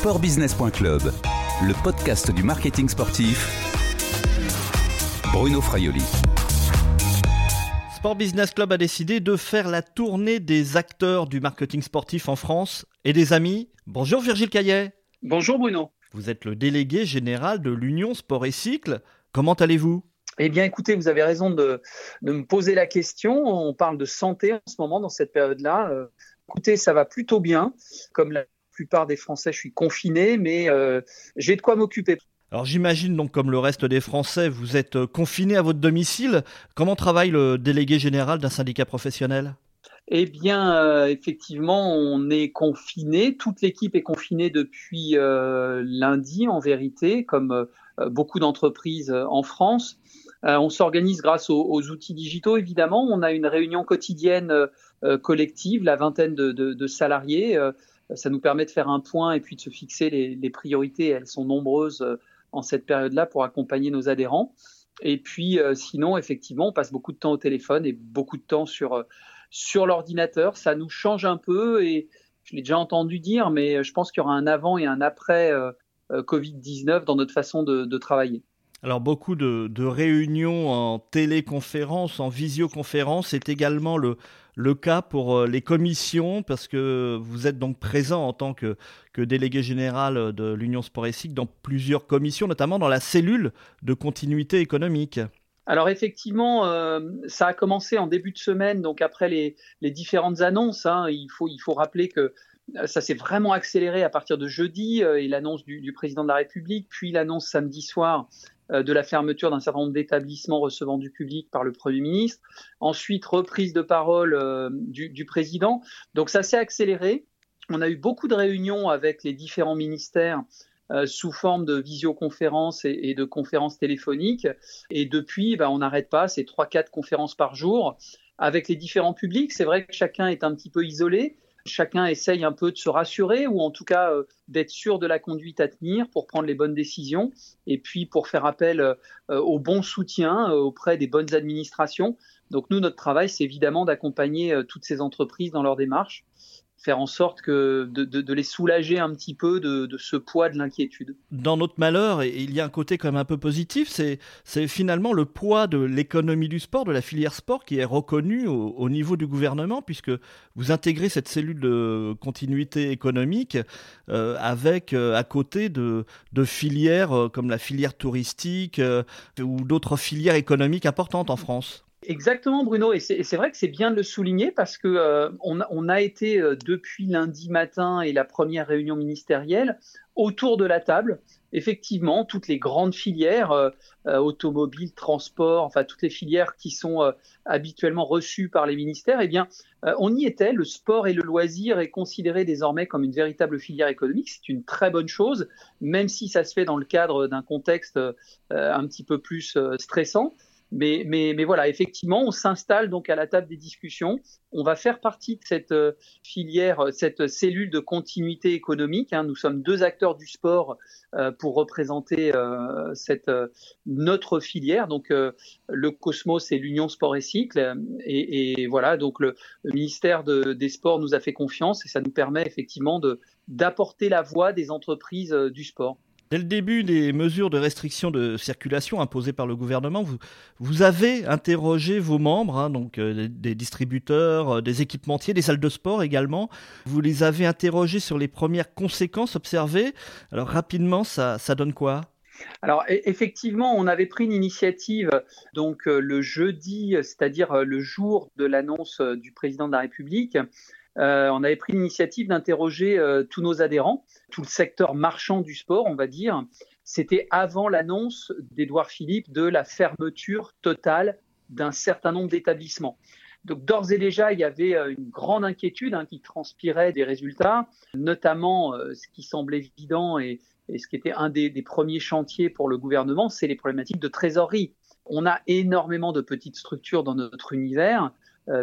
Sportbusiness.club, le podcast du marketing sportif. Bruno Fraioli. Sport Business Club a décidé de faire la tournée des acteurs du marketing sportif en France et des amis. Bonjour Virgile Caillet. Bonjour Bruno. Vous êtes le délégué général de l'Union Sport et Cycle. Comment allez-vous? Eh bien, écoutez, vous avez raison de, me poser la question. On parle de santé en ce moment, dans cette période-là. Euh, écoutez, ça va plutôt bien. Comme la plupart des Français, je suis confiné, mais euh, j'ai de quoi m'occuper. Alors j'imagine donc comme le reste des Français, vous êtes euh, confiné à votre domicile. Comment travaille le délégué général d'un syndicat professionnel? Eh bien, effectivement, on est confiné. Toute l'équipe est confinée depuis lundi, en vérité, comme beaucoup d'entreprises en France. Euh, on s'organise grâce aux, outils digitaux, évidemment. On a une réunion quotidienne euh, euh, collective, la vingtaine de, salariés. Ça nous permet de faire un point et puis de se fixer les, priorités. Elles sont nombreuses en cette période-là pour accompagner nos adhérents. Et puis, sinon, effectivement, on passe beaucoup de temps au téléphone et beaucoup de temps sur, sur l'ordinateur. Ça nous change un peu et je l'ai déjà entendu dire, mais je pense qu'il y aura un avant et un après Covid-19 dans notre façon de travailler. Alors beaucoup de, réunions en téléconférence, en visioconférence, c'est également le, le cas pour euh, les commissions, parce que vous êtes donc présent en tant que, délégué général de l'Union et dans plusieurs commissions, notamment dans la cellule de continuité économique. Alors effectivement, euh, ça a commencé en début de semaine, donc après les, différentes annonces. Hein, il, faut, rappeler que euh, ça s'est vraiment accéléré à partir de jeudi et l'annonce du, président de la République, puis l'annonce samedi soir de la fermeture d'un certain nombre d'établissements recevant du public par le Premier ministre. Ensuite, reprise de parole euh, du, président. Donc ça s'est accéléré. On a eu beaucoup de réunions avec les différents ministères euh, sous forme de visioconférences et, de conférences téléphoniques. Et depuis, bah, on n'arrête pas, c'est 3-4 conférences par jour avec les différents publics. C'est vrai que chacun est un petit peu isolé, chacun essaye un peu de se rassurer ou en tout cas euh, d'être sûr de la conduite à tenir pour prendre les bonnes décisions et puis pour faire appel euh, au bon soutien euh, auprès des bonnes administrations. Donc nous, notre travail, c'est évidemment d'accompagner toutes ces entreprises dans leur démarche faire en sorte que de, les soulager un petit peu de, ce poids de l'inquiétude. Dans notre malheur, il y a un côté quand même un peu positif, c'est, finalement le poids de l'économie du sport, de la filière sport qui est reconnu au, niveau du gouvernement, puisque vous intégrez cette cellule de continuité économique euh, avec euh, à côté de, filières euh, comme la filière touristique ou d'autres filières économiques importantes en France. Exactement, Bruno. Et c'est vrai que c'est bien de le souligner parce que euh, on, a été euh, depuis lundi matin et la première réunion ministérielle autour de la table. Effectivement, toutes les grandes filières, euh, automobiles, transport, enfin toutes les filières qui sont habituellement reçues par les ministères, eh bien, on y était. Le sport et le loisir est considéré désormais comme une véritable filière économique. C'est une très bonne chose, même si ça se fait dans le cadre d'un contexte un petit peu plus stressant. Mais, mais, mais voilà, effectivement, on s'installe donc à la table des discussions. On va faire partie de cette euh, filière, euh, cette cellule de continuité économique. Hein. Nous sommes deux acteurs du sport euh, pour représenter cette notre filière, donc le Cosmos et l'Union Sport et Cycle. Et, et voilà, donc le, le ministère de, des Sports nous a fait confiance et ça nous permet effectivement d'apporter la voix des entreprises du sport. Dès le début des mesures de restriction de circulation imposées par le gouvernement, vous, avez interrogé vos membres, hein, donc euh, des distributeurs, euh, des équipementiers, des salles de sport également. Vous les avez interrogés sur les premières conséquences observées. Alors rapidement, ça, ça donne quoi? Alors e-, effectivement, on avait pris une initiative donc euh, le jeudi, c'est-à-dire le jour de l'annonce du président de la République, euh, on avait pris l'initiative d'interroger euh, tous nos adhérents, tout le secteur marchand du sport, on va dire. C'était avant l'annonce d'Edouard Philippe de la fermeture totale d'un certain nombre d'établissements. Donc d'ores et déjà, il y avait euh, une grande inquiétude hein, qui transpirait des résultats, notamment ce qui semble évident et, ce qui était un des, premiers chantiers pour le gouvernement, c'est les problématiques de trésorerie. On a énormément de petites structures dans notre univers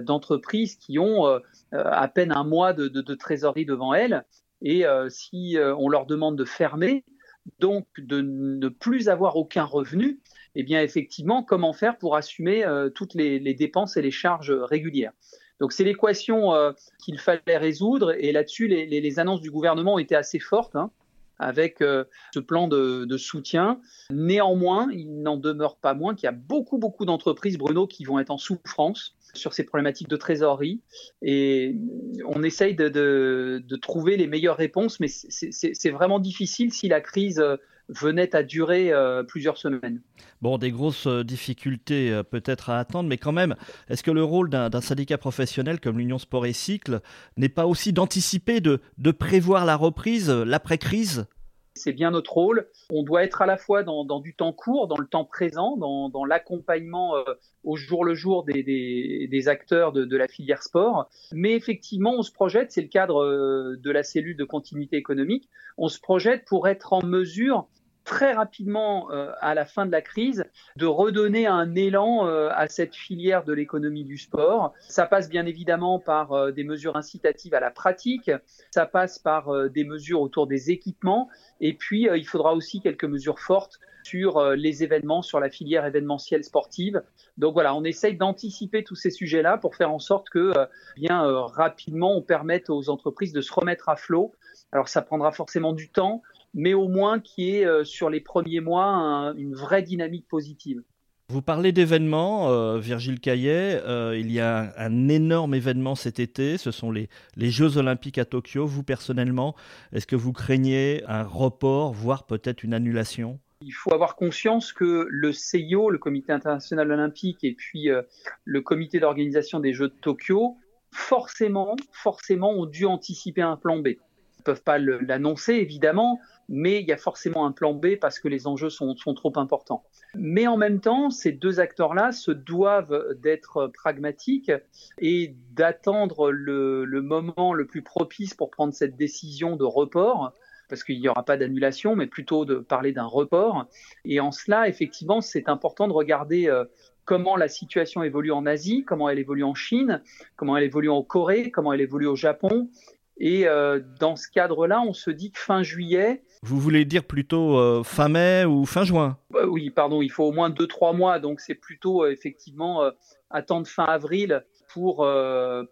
d'entreprises qui ont euh, euh, à peine un mois de, trésorerie devant elles. Et si on leur demande de fermer, donc de ne plus avoir aucun revenu, eh bien effectivement, comment faire pour assumer toutes les, dépenses et les charges régulières? Donc c'est l'équation qu'il fallait résoudre et là-dessus les, annonces du gouvernement étaient assez fortes. Hein. Avec ce plan de, soutien. Néanmoins, il n'en demeure pas moins qu'il y a beaucoup, beaucoup d'entreprises, Bruno, qui vont être en souffrance sur ces problématiques de trésorerie. Et on essaye de, trouver les meilleures réponses, mais c'est vraiment difficile si la crise venait à durer euh, plusieurs semaines. Bon, des grosses euh, difficultés euh, peut-être à attendre, mais quand même, est-ce que le rôle d'un syndicat professionnel comme l'Union Sport et Cycle n'est pas aussi d'anticiper, de, de prévoir la reprise, l'après-crise? C'est bien notre rôle. On doit être à la fois dans, du temps court, dans le temps présent, dans, l'accompagnement euh, au jour le jour des, acteurs de, la filière sport. Mais effectivement, on se projette, c'est le cadre euh, de la cellule de continuité économique, on se projette pour être en mesure très rapidement euh, à la fin de la crise de redonner un élan euh, à cette filière de l'économie du sport. Ça passe bien évidemment par euh, des mesures incitatives à la pratique, ça passe par des mesures autour des équipements et puis il faudra aussi quelques mesures fortes sur les événements, sur la filière événementielle sportive. Donc voilà, on essaye d'anticiper tous ces sujets-là pour faire en sorte que bien rapidement on permette aux entreprises de se remettre à flot. Alors ça prendra forcément du temps, mais au moins qui est euh, sur les premiers mois une vraie dynamique positive. Vous parlez d'événements, euh, Virgile Caillet. Euh, il y a un, énorme événement cet été. Ce sont les, les Jeux Olympiques à Tokyo. Vous, personnellement, est-ce que vous craignez un report, voire peut-être une annulation? Il faut avoir conscience que le CIO, le Comité international olympique, et puis le Comité d'organisation des Jeux de Tokyo, forcément, forcément, ont dû anticiper un plan B. Peuvent pas l'annoncer, évidemment, mais il y a forcément un plan B parce que les enjeux sont, trop importants. Mais en même temps, ces deux acteurs-là se doivent d'être pragmatiques et d'attendre le, moment le plus propice pour prendre cette décision de report parce qu'il n'y aura pas d'annulation, mais plutôt de parler d'un report. Et en cela, effectivement, c'est important de regarder euh, comment la situation évolue en Asie, comment elle évolue en Chine, comment elle évolue en Corée, comment elle évolue au Japon, et euh, dans ce cadre-là, on se dit que fin juillet. Vous voulez dire plutôt euh, fin mai ou fin juin? Bah Oui, pardon, il faut au moins 2-3 mois, donc c'est plutôt euh, effectivement attendre fin avril pour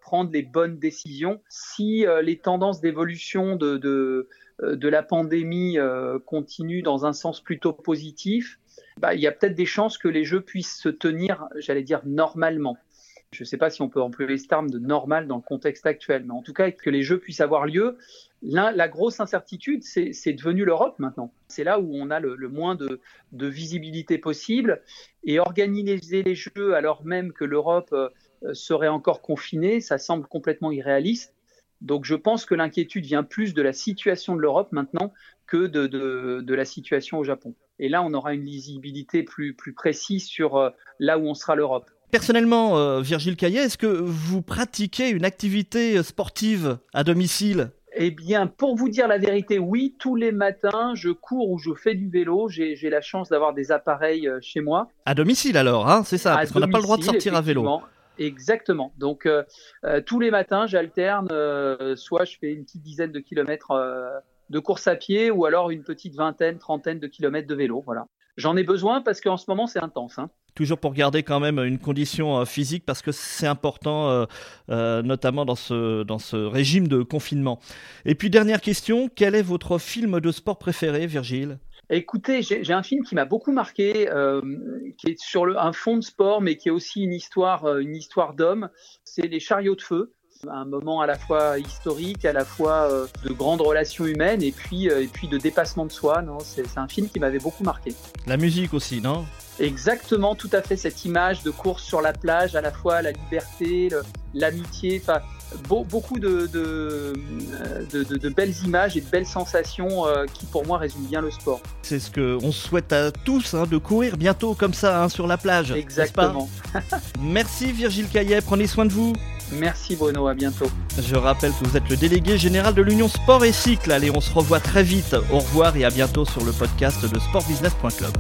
prendre les bonnes décisions. Si les tendances d'évolution de, de, de, la pandémie continuent dans un sens plutôt positif, bah, il y a peut-être des chances que les jeux puissent se tenir, j'allais dire, normalement. Je ne sais pas si on peut employer ce terme de normal dans le contexte actuel, mais en tout cas que les jeux puissent avoir lieu. la grosse incertitude, c'est devenu l'Europe maintenant. C'est là où on a le, moins de, visibilité possible. Et organiser les jeux alors même que l'Europe euh, serait encore confinée, ça semble complètement irréaliste. Donc je pense que l'inquiétude vient plus de la situation de l'Europe maintenant que de, la situation au Japon. Et là, on aura une lisibilité plus, plus précise sur euh, là où on sera l'Europe. Personnellement, euh, Virgile Caillet, est-ce que vous pratiquez une activité sportive à domicile? Eh bien, pour vous dire la vérité, oui, tous les matins, je cours ou je fais du vélo. J'ai la chance d'avoir des appareils euh, chez moi. À domicile alors, hein, c'est ça, parce qu'on n'a pas le droit de sortir à vélo. Exactement. Donc, euh, tous les matins, j'alterne. soit je fais une petite dizaine de kilomètres de course à pied, ou alors une petite vingtaine, trentaine de kilomètres de vélo. Voilà. J'en ai besoin parce qu'en ce moment, c'est intense. Hein toujours pour garder quand même une condition euh, physique parce que c'est important, euh, euh, notamment dans ce, régime de confinement. Et puis dernière question, quel est votre film de sport préféré, Virgile? Écoutez, j'ai un film qui m'a beaucoup marqué, qui est sur un fond de sport, mais qui est aussi une histoire, une histoire d'homme. C'est Les Chariots de Feu un moment à la fois historique, à la fois de grandes relations humaines et puis, et puis de dépassement de soi. C'est un film qui m'avait beaucoup marqué. La musique aussi, non? Exactement, tout à fait cette image de course sur la plage, à la fois la liberté, l'amitié, enfin beaucoup de, de, de, belles images et de belles sensations euh, qui pour moi résument bien le sport. C'est ce qu'on souhaite à tous, hein, de courir bientôt comme ça hein, sur la plage. Exactement. Merci Virgile Caillet, prenez soin de vous. Merci Bruno, à bientôt. Je rappelle que vous êtes le délégué général de l'Union Sport et Cycle. Allez, on se revoit très vite. Au revoir et à bientôt sur le podcast de sportbusiness.club.